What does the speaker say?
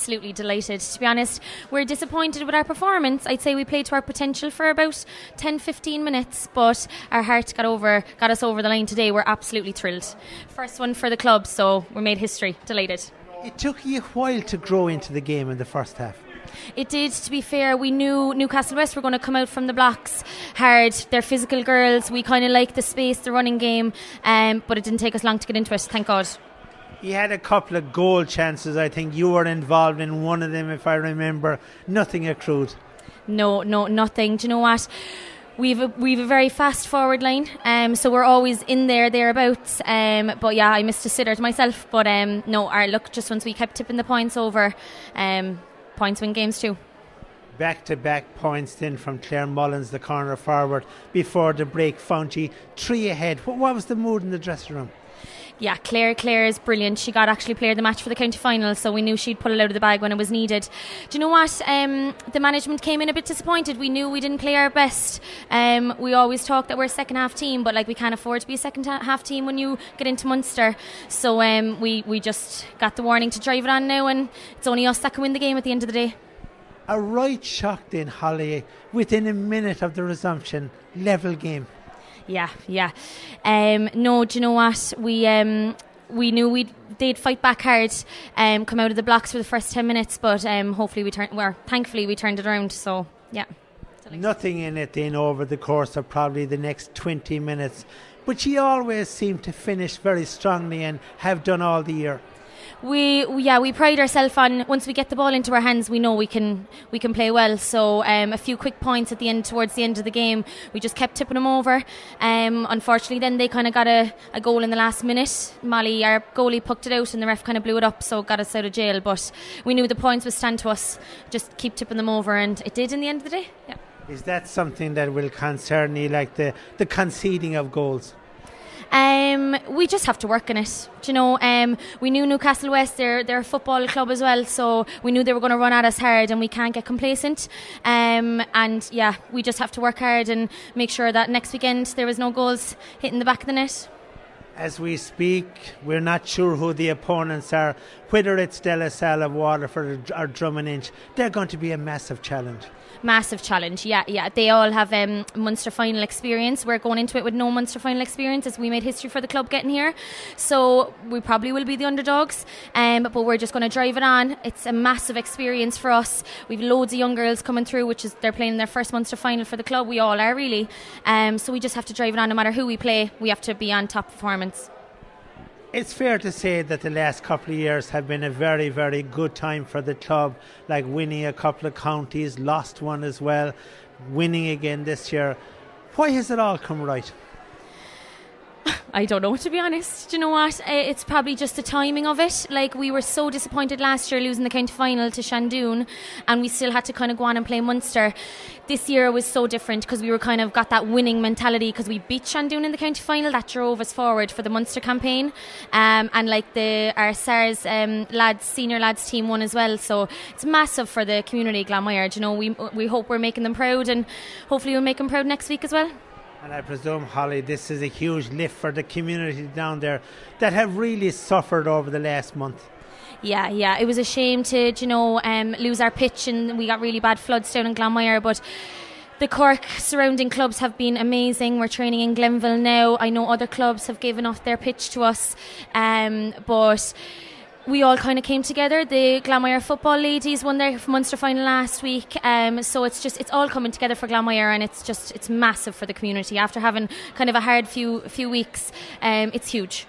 absolutely delighted. To be honest, we're disappointed with our performance. I'd say we played to our potential for about 10 15 minutes, but our heart got over got us over the line today. We're absolutely thrilled. First one for the club, so we made history. Delighted. It took you a while to grow into the game in the first half. It did, to be fair. We knew Newcastle West were going to come out from the blocks hard. They're physical girls. We kind of like the space, the running game, um, but it didn't take us long to get into it, thank God. You had a couple of goal chances. I think you were involved in one of them, if I remember. Nothing accrued. No, no, nothing. Do you know what? We've a, we've a very fast forward line, um, so we're always in there thereabouts. Um, but yeah, I missed a sitter to myself. But um, no, our look just once we kept tipping the points over, um, points win games too. Back to back points then from Claire Mullins, the corner forward, before the break. Founty three ahead. What, what was the mood in the dressing room? Yeah, Claire Claire is brilliant. She got actually player of the match for the county final, so we knew she'd pull it out of the bag when it was needed. Do you know what? Um, the management came in a bit disappointed. We knew we didn't play our best. Um, we always talk that we're a second half team, but like we can't afford to be a second half team when you get into Munster. So um, we we just got the warning to drive it on now, and it's only us that can win the game at the end of the day. A right shock then, Hollie, within a minute of the resumption, level game. Yeah, yeah. Um, no, do you know what? We um, we knew we'd they'd fight back hard, um, come out of the blocks for the first ten minutes, but um, hopefully we turned. Well, thankfully we turned it around. So yeah. Nothing in it then over the course of probably the next 20 minutes. But she always seemed to finish very strongly and have done all the year we yeah we pride ourselves on once we get the ball into our hands we know we can we can play well. So um, a few quick points at the end towards the end of the game. We just kept tipping them over. Um, unfortunately then they kind of got a, a goal in the last minute. Molly our goalie pucked it out and the ref kind of blew it up so got us out of jail. But we knew the points would stand to us. Just keep tipping them over and it did in the end of the day. Yeah. Is that something that will concern you like the the conceding of goals um, we just have to work on it. Do you know, um, we knew Newcastle West, they're, they're a football club as well, so we knew they were going to run at us hard and we can't get complacent. Um, and yeah, we just have to work hard and make sure that next weekend there was no goals hitting the back of the net. As we speak, we're not sure who the opponents are, whether it's De La Salle of Waterford or Drom Inch. They're going to be a massive challenge massive challenge. Yeah, yeah. They all have um, Munster final experience. We're going into it with no Munster final experience as we made history for the club getting here. So we probably will be the underdogs, um, but we're just going to drive it on. It's a massive experience for us. We've loads of young girls coming through, which is they're playing their first Munster final for the club. We all are really. Um, so we just have to drive it on no matter who we play. We have to be on top performance. It's fair to say that the last couple of years have been a very, very good time for the club, like winning a couple of counties, lost one as well, winning again this year. Why has it all come right? I don't know, to be honest. Do you know what? It's probably just the timing of it. Like, we were so disappointed last year losing the county final to Seandún, and we still had to kind of go on and play Munster. This year was so different because we were kind of got that winning mentality because we beat Seandún in the county final. That drove us forward for the Munster campaign. Um, and like the our SARS um, lads, senior lads team won as well. So it's massive for the community, Glanmire. Do you know, we, we hope we're making them proud, and hopefully we'll make them proud next week as well. And I presume, Hollie, this is a huge lift for the community down there that have really suffered over the last month. Yeah, yeah, it was a shame to, you know, um, lose our pitch and we got really bad floods down in Glanmire, but the Cork surrounding clubs have been amazing. We're training in Glenville now. I know other clubs have given off their pitch to us, um, but we all kind of came together. The Glanmire football ladies won their Munster final last week, um, so it's just it's all coming together for Glanmire, and it's just it's massive for the community. After having kind of a hard few few weeks, um, it's huge.